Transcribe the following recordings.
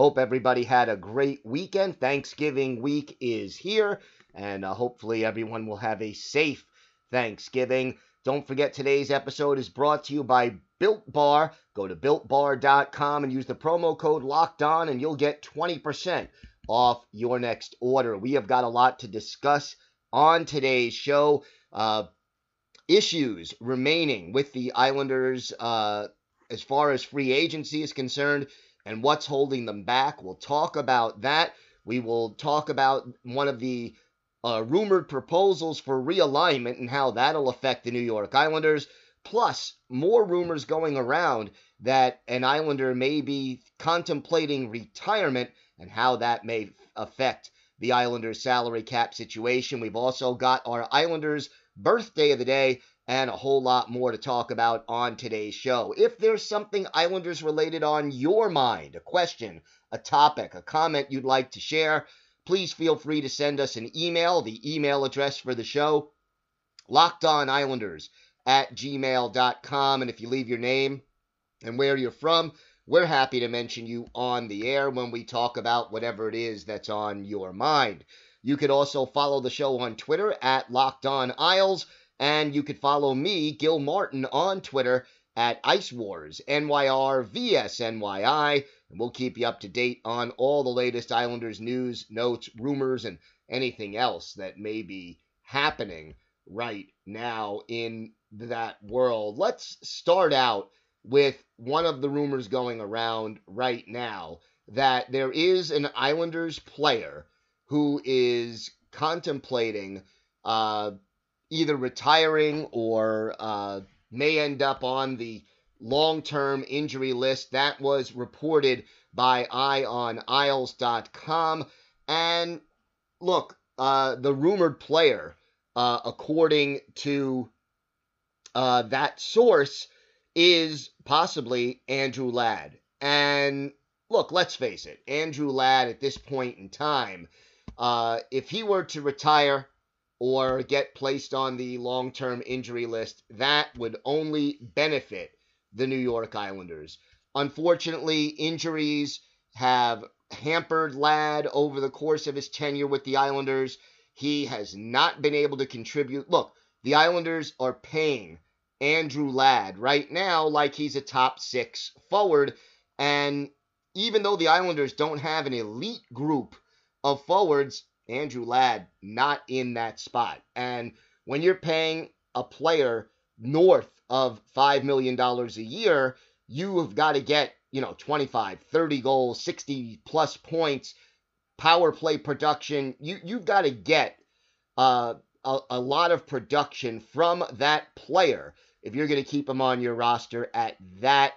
Hope everybody had a great weekend. Thanksgiving week is here, and uh, hopefully everyone will have a safe Thanksgiving. Don't forget today's episode is brought to you by Built Bar. Go to builtbar.com and use the promo code Locked On, and you'll get 20% off your next order. We have got a lot to discuss on today's show. Uh, issues remaining with the Islanders uh, as far as free agency is concerned and what's holding them back. We'll talk about that. We will talk about one of the uh, rumored proposals for realignment and how that'll affect the New York Islanders. Plus, more rumors going around that an Islander may be contemplating retirement and how that may affect the Islanders' salary cap situation. We've also got our Islanders' birthday of the day and a whole lot more to talk about on today's show. If there's something Islanders related on your mind, a question, a topic, a comment you'd like to share, please feel free to send us an email. The email address for the show, lockedonislanders at gmail.com. And if you leave your name and where you're from, we're happy to mention you on the air when we talk about whatever it is that's on your mind. You could also follow the show on Twitter at Locked On Isles, and you could follow me, Gil Martin, on Twitter at Ice Wars, NYR VSNYI, and we'll keep you up to date on all the latest Islanders news, notes, rumors, and anything else that may be happening right now in that world. Let's start out with one of the rumors going around right now that there is an Islanders player who is contemplating uh, either retiring or uh, may end up on the long term injury list. That was reported by IONIsles.com. And look, uh, the rumored player, uh, according to uh, that source, is possibly Andrew Ladd. And look, let's face it, Andrew Ladd at this point in time uh, if he were to retire or get placed on the long term injury list, that would only benefit the New York Islanders. Unfortunately, injuries have hampered Ladd over the course of his tenure with the Islanders. He has not been able to contribute. Look, the Islanders are paying Andrew Ladd right now like he's a top six forward. And even though the Islanders don't have an elite group of forwards, Andrew Ladd not in that spot. And when you're paying a player north of $5 million a year, you have got to get, you know, 25, 30 goals, 60 plus points, power play production. You, you've got to get uh, a, a lot of production from that player if you're going to keep him on your roster at that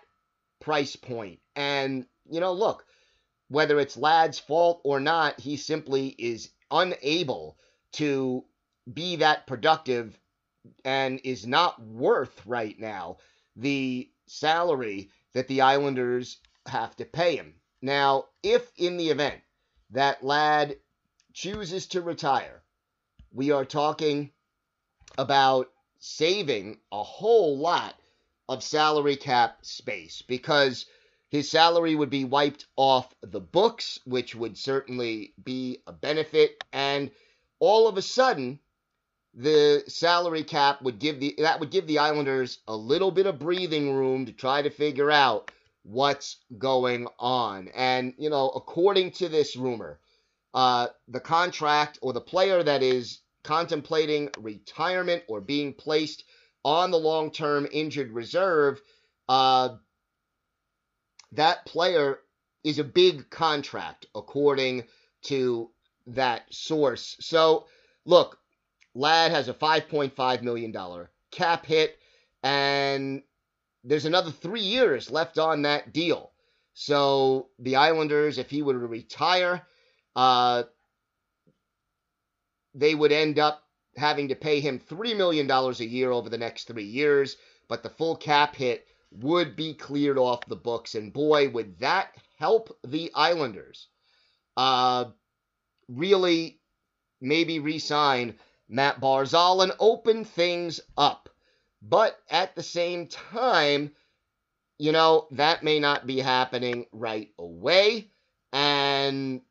price point. And, you know, look, whether it's Ladd's fault or not, he simply is unable to be that productive and is not worth right now the salary that the Islanders have to pay him. Now, if in the event that Ladd chooses to retire, we are talking about saving a whole lot of salary cap space because his salary would be wiped off the books, which would certainly be a benefit. And all of a sudden, the salary cap would give the that would give the Islanders a little bit of breathing room to try to figure out what's going on. And you know, according to this rumor, uh, the contract or the player that is contemplating retirement or being placed on the long-term injured reserve, uh, that player is a big contract according to that source. So, look, Ladd has a $5.5 million cap hit, and there's another three years left on that deal. So the Islanders, if he were to retire, uh, they would end up having to pay him $3 million a year over the next three years, but the full cap hit would be cleared off the books. And boy, would that help the Islanders uh, really maybe re sign Matt Barzal and open things up. But at the same time, you know, that may not be happening right away. And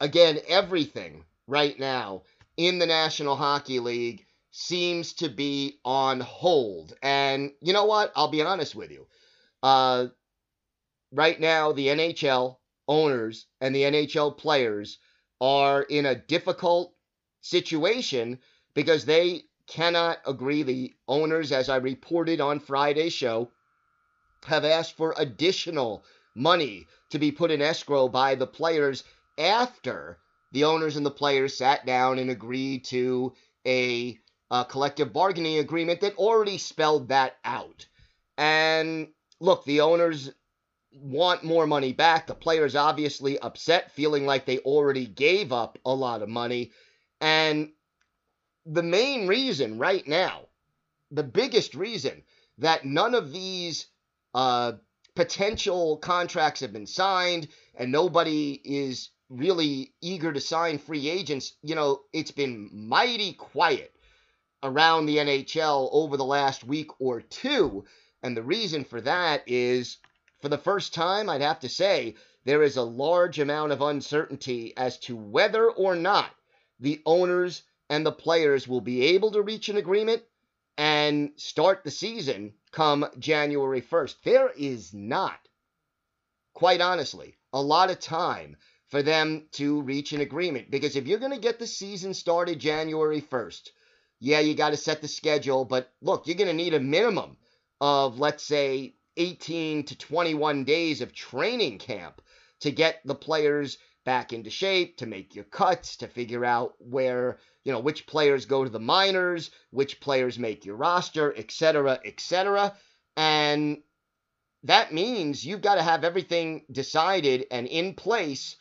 again, everything right now in the National Hockey League seems to be on hold. And you know what? I'll be honest with you. Uh, right now, the NHL owners and the NHL players are in a difficult situation because they cannot agree. The owners, as I reported on Friday's show, have asked for additional money to be put in escrow by the players after the owners and the players sat down and agreed to a, a collective bargaining agreement that already spelled that out. And look, the owners want more money back. The players obviously upset, feeling like they already gave up a lot of money. And the main reason right now, the biggest reason that none of these uh, potential contracts have been signed and nobody is really eager to sign free agents, you know, it's been mighty quiet around the NHL over the last week or two. And the reason for that is, for the first time, I'd have to say, there is a large amount of uncertainty as to whether or not the owners and the players will be able to reach an agreement and start the season come January 1st. There is not, quite honestly, a lot of time for them to reach an agreement because if you're going to get the season started January 1st, yeah, you got to set the schedule, but look, you're going to need a minimum of, let's say, 18 to 21 days of training camp to get the players back into shape, to make your cuts, to figure out where, you know, which players go to the minors, which players make your roster, etc., etc. And that means you've got to have everything decided and in place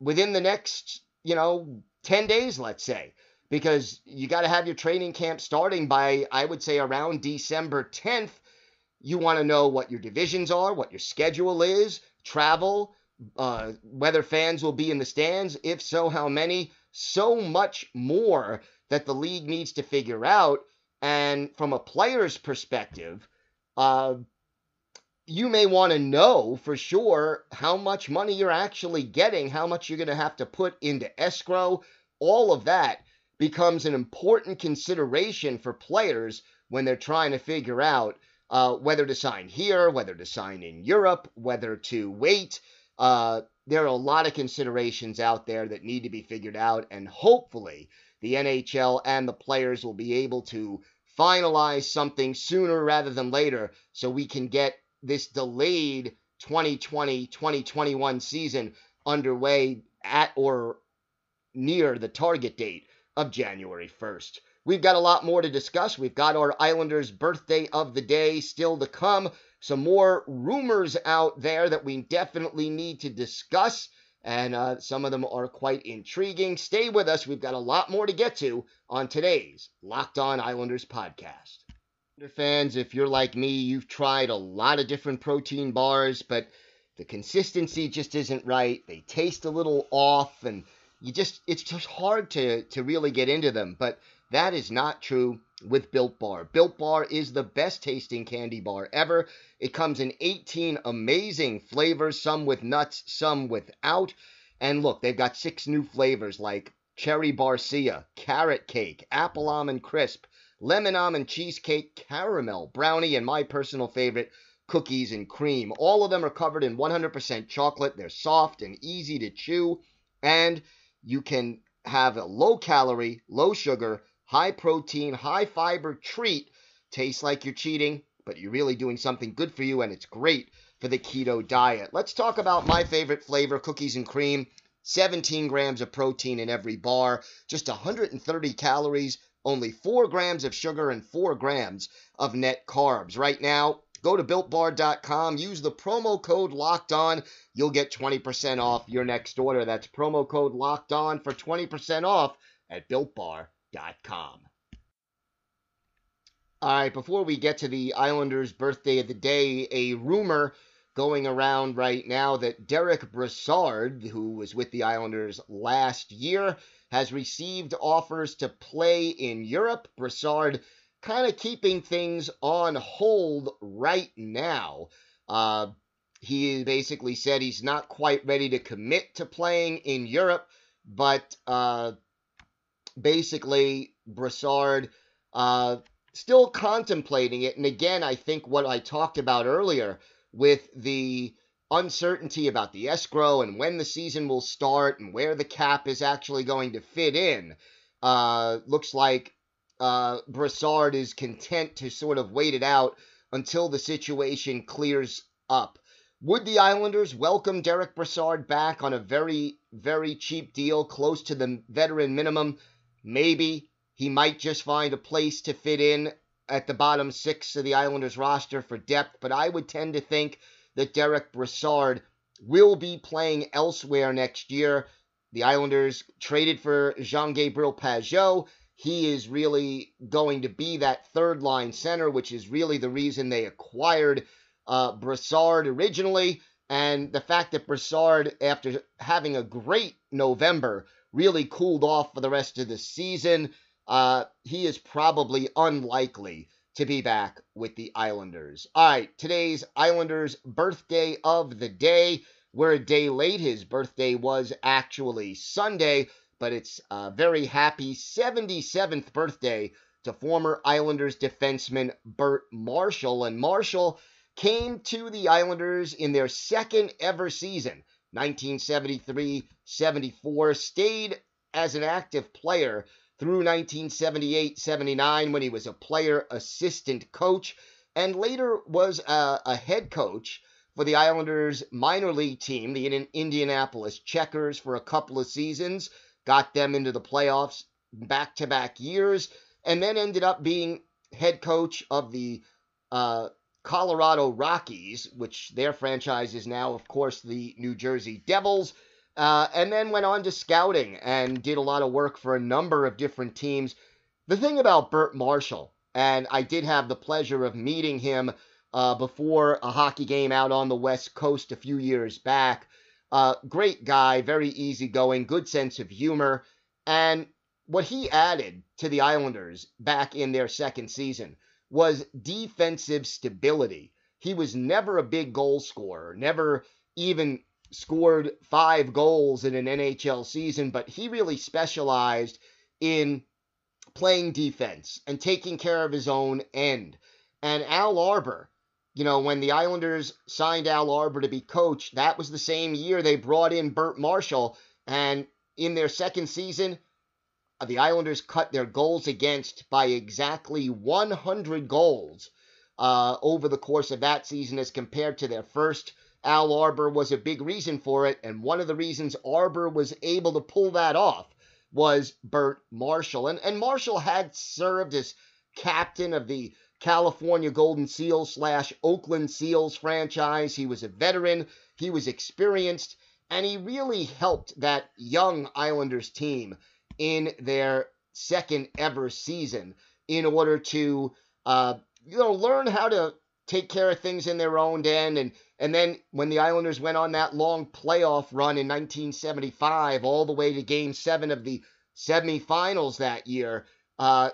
within the next, you know, 10 days, let's say, because you got to have your training camp starting by, I would say, around December 10th. You want to know what your divisions are, what your schedule is, travel, uh, whether fans will be in the stands, if so, how many, so much more that the league needs to figure out. And from a player's perspective, uh, you may want to know for sure how much money you're actually getting, how much you're going to have to put into escrow. All of that becomes an important consideration for players when they're trying to figure out uh, whether to sign here, whether to sign in Europe, whether to wait. Uh, there are a lot of considerations out there that need to be figured out, and hopefully the NHL and the players will be able to finalize something sooner rather than later so we can get this delayed 2020 2021 season underway at or near the target date of January 1st. We've got a lot more to discuss. We've got our Islanders' birthday of the day still to come some more rumors out there that we definitely need to discuss, and uh, some of them are quite intriguing. Stay with us. We've got a lot more to get to on today's Locked On Islanders podcast. Fans, if you're like me, you've tried a lot of different protein bars, but the consistency just isn't right. They taste a little off, and you just it's just hard to to really get into them. But that is not true with Built Bar. Built Bar is the best tasting candy bar ever. It comes in 18 amazing flavors, some with nuts, some without. And look, they've got six new flavors like cherry barcia, carrot cake, apple almond crisp, lemon almond cheesecake, caramel brownie, and my personal favorite, cookies and cream. All of them are covered in 100% chocolate. They're soft and easy to chew, and you can have a low calorie, low sugar, high protein, high fiber treat. Tastes like you're cheating, but you're really doing something good for you, and it's great for the keto diet. Let's talk about my favorite flavor, cookies and cream. 17 grams of protein in every bar, just 130 calories, only 4 grams of sugar, and 4 grams of net carbs. Right now, go to builtbar.com, use the promo code locked on. You'll get 20% off your next order. That's promo code locked on for 20% off at builtbar.com. All right, before we get to the Islanders' birthday of the day, a rumor going around right now that Derek Brassard, who was with the Islanders last year, has received offers to play in Europe. Brassard kind of keeping things on hold right now. Uh, he basically said he's not quite ready to commit to playing in Europe, but uh, basically, Brassard uh, still contemplating it. And again, I think what I talked about earlier with the uncertainty about the escrow and when the season will start and where the cap is actually going to fit in, uh, looks like uh, Brassard is content to sort of wait it out until the situation clears up. Would the Islanders welcome Derek Brassard back on a very, very cheap deal, close to the veteran minimum? Maybe. He might just find a place to fit in at the bottom six of the Islanders roster for depth, but I would tend to think that Derek Brassard will be playing elsewhere next year. The Islanders traded for Jean Gabriel Pageau. He is really going to be that third line center, which is really the reason they acquired uh, Brassard originally. And the fact that Brassard, after having a great November, really cooled off for the rest of the season uh, he is probably unlikely to be back with the Islanders. All right, today's Islanders birthday of the day. We're a day late. His birthday was actually Sunday, but it's a very happy 77th birthday to former Islanders defenseman Bert Marshall. And Marshall came to the Islanders in their second ever season, 1973 74, stayed as an active player through 1978 79 when he was a player assistant coach and later was a, a head coach for the Islanders minor league team, the Indianapolis Checkers, for a couple of seasons, got them into the playoffs back to back years, and then ended up being head coach of the uh, Colorado Rockies, which their franchise is now, of course, the New Jersey Devils. Uh, and then went on to scouting and did a lot of work for a number of different teams. The thing about Bert Marshall, and I did have the pleasure of meeting him uh, before a hockey game out on the West Coast a few years back. Uh, great guy, very easygoing, good sense of humor. And what he added to the Islanders back in their second season was defensive stability. He was never a big goal scorer, never even scored five goals in an NHL season, but he really specialized in playing defense and taking care of his own end. And Al Arbour, you know, when the Islanders signed Al Arbour to be coach, that was the same year they brought in Bert Marshall. And in their second season, uh, the Islanders cut their goals against by exactly 100 goals uh, over the course of that season as compared to their first Al Arbour was a big reason for it, and one of the reasons Arbour was able to pull that off was Bert Marshall. And, and Marshall had served as captain of the California Golden Seals slash Oakland Seals franchise. He was a veteran, he was experienced, and he really helped that young Islanders team in their second ever season in order to uh, you know learn how to take care of things in their own end. And, and then when the Islanders went on that long playoff run in 1975, all the way to game seven of the semifinals that year, uh,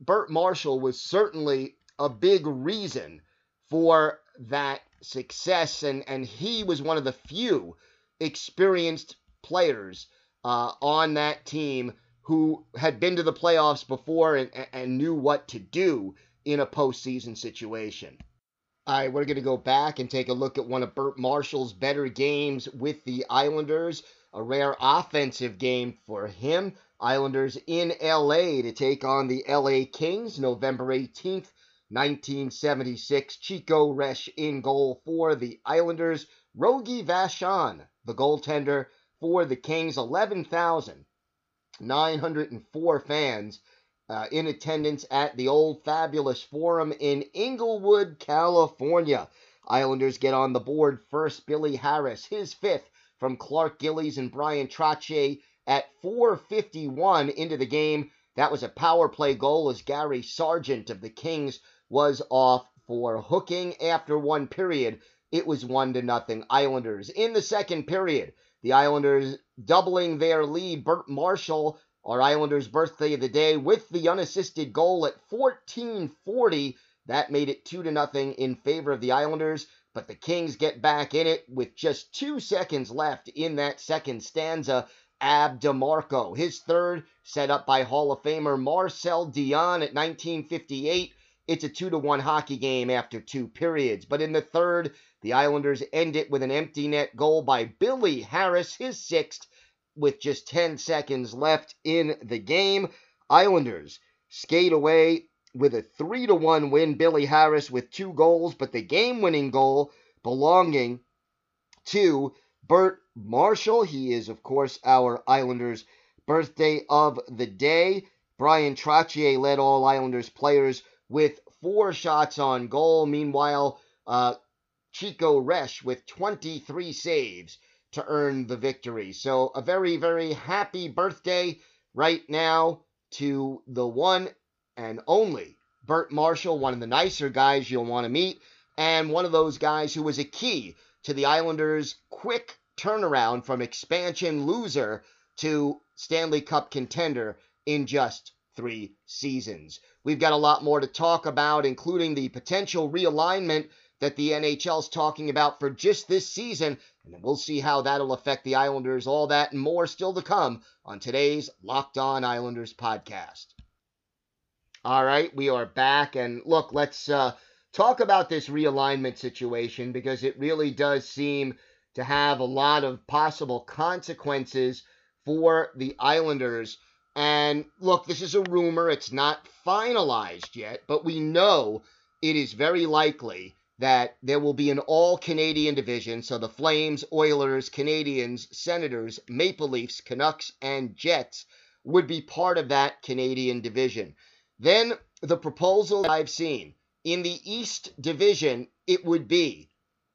Bert Marshall was certainly a big reason for that success. And, and he was one of the few experienced players uh, on that team who had been to the playoffs before and, and knew what to do in a postseason situation. All right, we're going to go back and take a look at one of Bert Marshall's better games with the Islanders. A rare offensive game for him. Islanders in LA to take on the LA Kings November 18th, 1976. Chico Resch in goal for the Islanders. Rogie Vachon, the goaltender for the Kings. 11,904 fans uh, in attendance at the Old Fabulous Forum in Inglewood, California. Islanders get on the board first. Billy Harris, his fifth from Clark Gillies and Brian Trottier at 4:51 into the game. That was a power play goal as Gary Sargent of the Kings was off for hooking after one period. It was one to nothing Islanders. In the second period, the Islanders doubling their lead. Bert Marshall our Islanders' birthday of the day with the unassisted goal at 14:40. That made it 2 to nothing in favor of the Islanders, but the Kings get back in it with just 2 seconds left in that second stanza. Ab DeMarco, his third, set up by Hall of Famer Marcel Dionne at 1958. It's a 2 to 1 hockey game after two periods. But in the third, the Islanders end it with an empty net goal by Billy Harris, his sixth, with just 10 seconds left in the game. Islanders skate away with a 3 to 1 win. Billy Harris with two goals, but the game winning goal belonging to Bert Marshall. He is, of course, our Islanders' birthday of the day. Brian Trottier led all Islanders players with four shots on goal. Meanwhile, uh, Chico Resch with 23 saves to earn the victory. So, a very, very happy birthday right now to the one and only Bert Marshall, one of the nicer guys you'll want to meet, and one of those guys who was a key to the Islanders' quick turnaround from expansion loser to Stanley Cup contender in just three seasons. We've got a lot more to talk about, including the potential realignment that the NHL's talking about for just this season, and we'll see how that'll affect the Islanders. All that and more still to come on today's Locked On Islanders podcast. All right, we are back, and look, let's uh, talk about this realignment situation because it really does seem to have a lot of possible consequences for the Islanders. And look, this is a rumor, it's not finalized yet, but we know it is very likely that there will be an all Canadian division. So the Flames, Oilers, Canadiens, Senators, Maple Leafs, Canucks, and Jets would be part of that Canadian division. Then the proposal I've seen in the East Division, it would be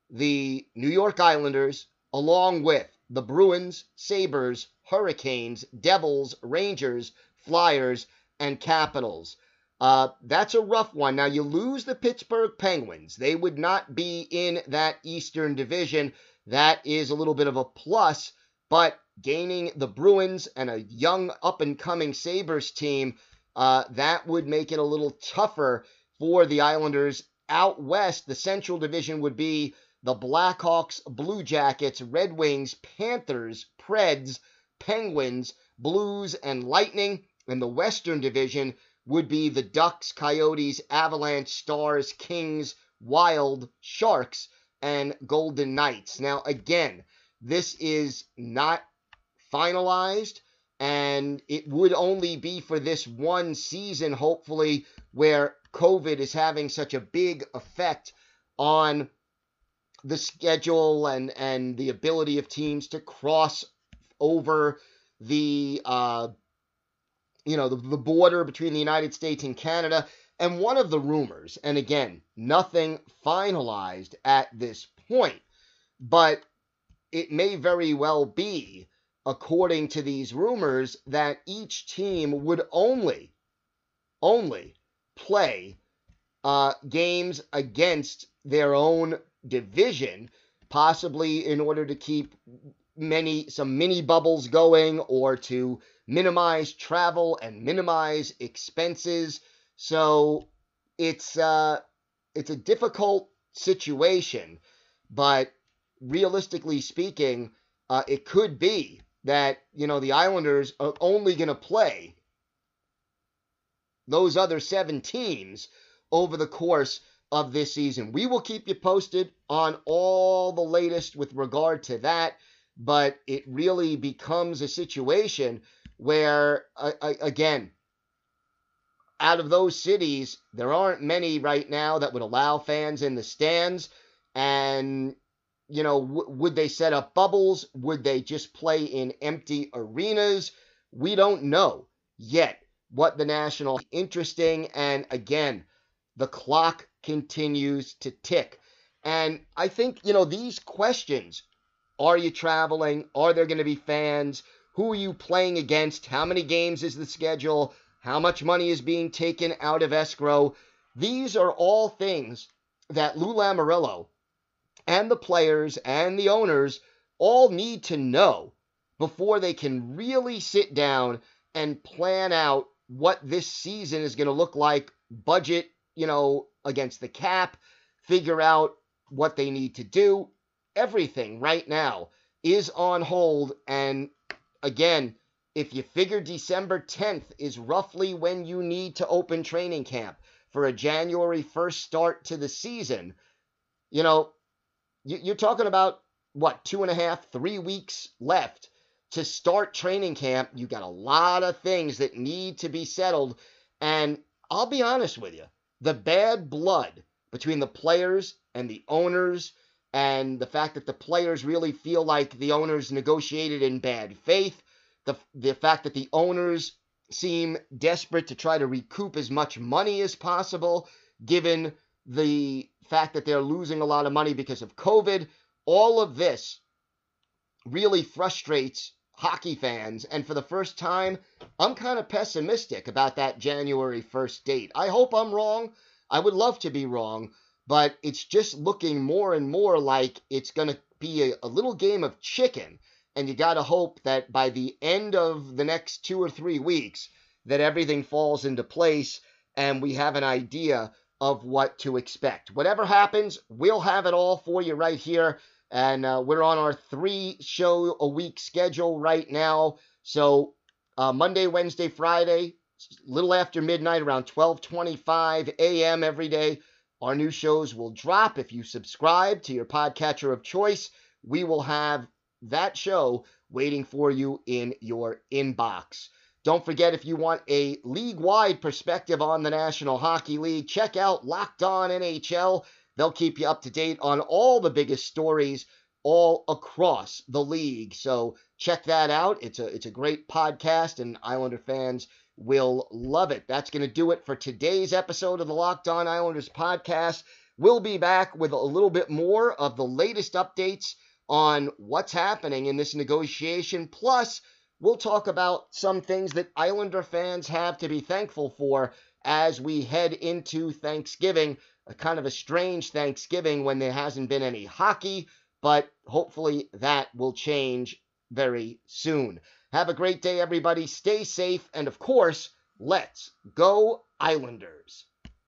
the New York Islanders along with the Bruins, Sabres, Hurricanes, Devils, Rangers, Flyers, and Capitals. Uh, that's a rough one. Now, you lose the Pittsburgh Penguins. They would not be in that Eastern Division. That is a little bit of a plus, but gaining the Bruins and a young up and coming Sabres team, uh, that would make it a little tougher for the Islanders. Out west, the Central Division would be the Blackhawks, Blue Jackets, Red Wings, Panthers, Preds, Penguins, Blues, and Lightning. And the Western Division, would be the Ducks, Coyotes, Avalanche, Stars, Kings, Wild, Sharks, and Golden Knights. Now, again, this is not finalized, and it would only be for this one season, hopefully, where COVID is having such a big effect on the schedule and, and the ability of teams to cross over the uh, you know, the, the border between the United States and Canada. And one of the rumors, and again, nothing finalized at this point, but it may very well be, according to these rumors, that each team would only, only play uh, games against their own division, possibly in order to keep many some mini bubbles going or to minimize travel and minimize expenses. So it's uh, it's a difficult situation, but realistically speaking, uh, it could be that, you know, the Islanders are only going to play those other seven teams over the course of this season. We will keep you posted on all the latest with regard to that, but it really becomes a situation where, uh, again, out of those cities, there aren't many right now that would allow fans in the stands. And, you know, w- would they set up bubbles? Would they just play in empty arenas? We don't know yet what the national interesting and again the clock continues to tick. And i think you know these questions are you traveling? Are there going to be fans? Who are you playing against? How many games is the schedule? How much money is being taken out of escrow? These are all things that lou lamoriello and the players and the owners all need to know before they can really sit down and plan out what this season is going to look like, budget, you know, against the cap, figure out what they need to do. Everything right now is on hold. And again, if you figure December 10th is roughly when you need to open training camp for a January 1st start to the season, you know, you're talking about what, two and a half, three weeks left to start training camp. You got a lot of things that need to be settled. And I'll be honest with you the bad blood between the players and the owners, and the fact that the players really feel like the owners negotiated in bad faith, the, the fact that the owners seem desperate to try to recoup as much money as possible, given the fact that they're losing a lot of money because of COVID. All of this really frustrates hockey fans. And for the first time, I'm kind of pessimistic about that January 1st date. I hope I'm wrong. I would love to be wrong, but it's just looking more and more like it's going to be a, a, little game of chicken. And you got to hope that by the end of the next two or three weeks, that everything falls into place and we have an idea of what to expect. Whatever happens, we'll have it all for you right here and uh, we're on our three show a week schedule right now. So uh, Monday, Wednesday, Friday, little after midnight, around 12:25 a.m. every day. Our new shows will drop. If you subscribe to your podcatcher of choice, we will have that show waiting for you in your inbox. Don't forget, if you want a league wide perspective on the National Hockey League, check out Locked On NHL. They'll keep you up to date on all the biggest stories all across the league. So check that out. It's a it's a great podcast and Islander fans will love it. That's going to do it for today's episode of the Locked On Islanders podcast. We'll be back with a little bit more of the latest updates on what's happening in this negotiation. Plus, we'll talk about some things that Islander fans have to be thankful for as we head into Thanksgiving a kind of a strange Thanksgiving when there hasn't been any hockey, but hopefully that will change very soon. Have a great day, everybody. Stay safe, and of course, let's go, Islanders.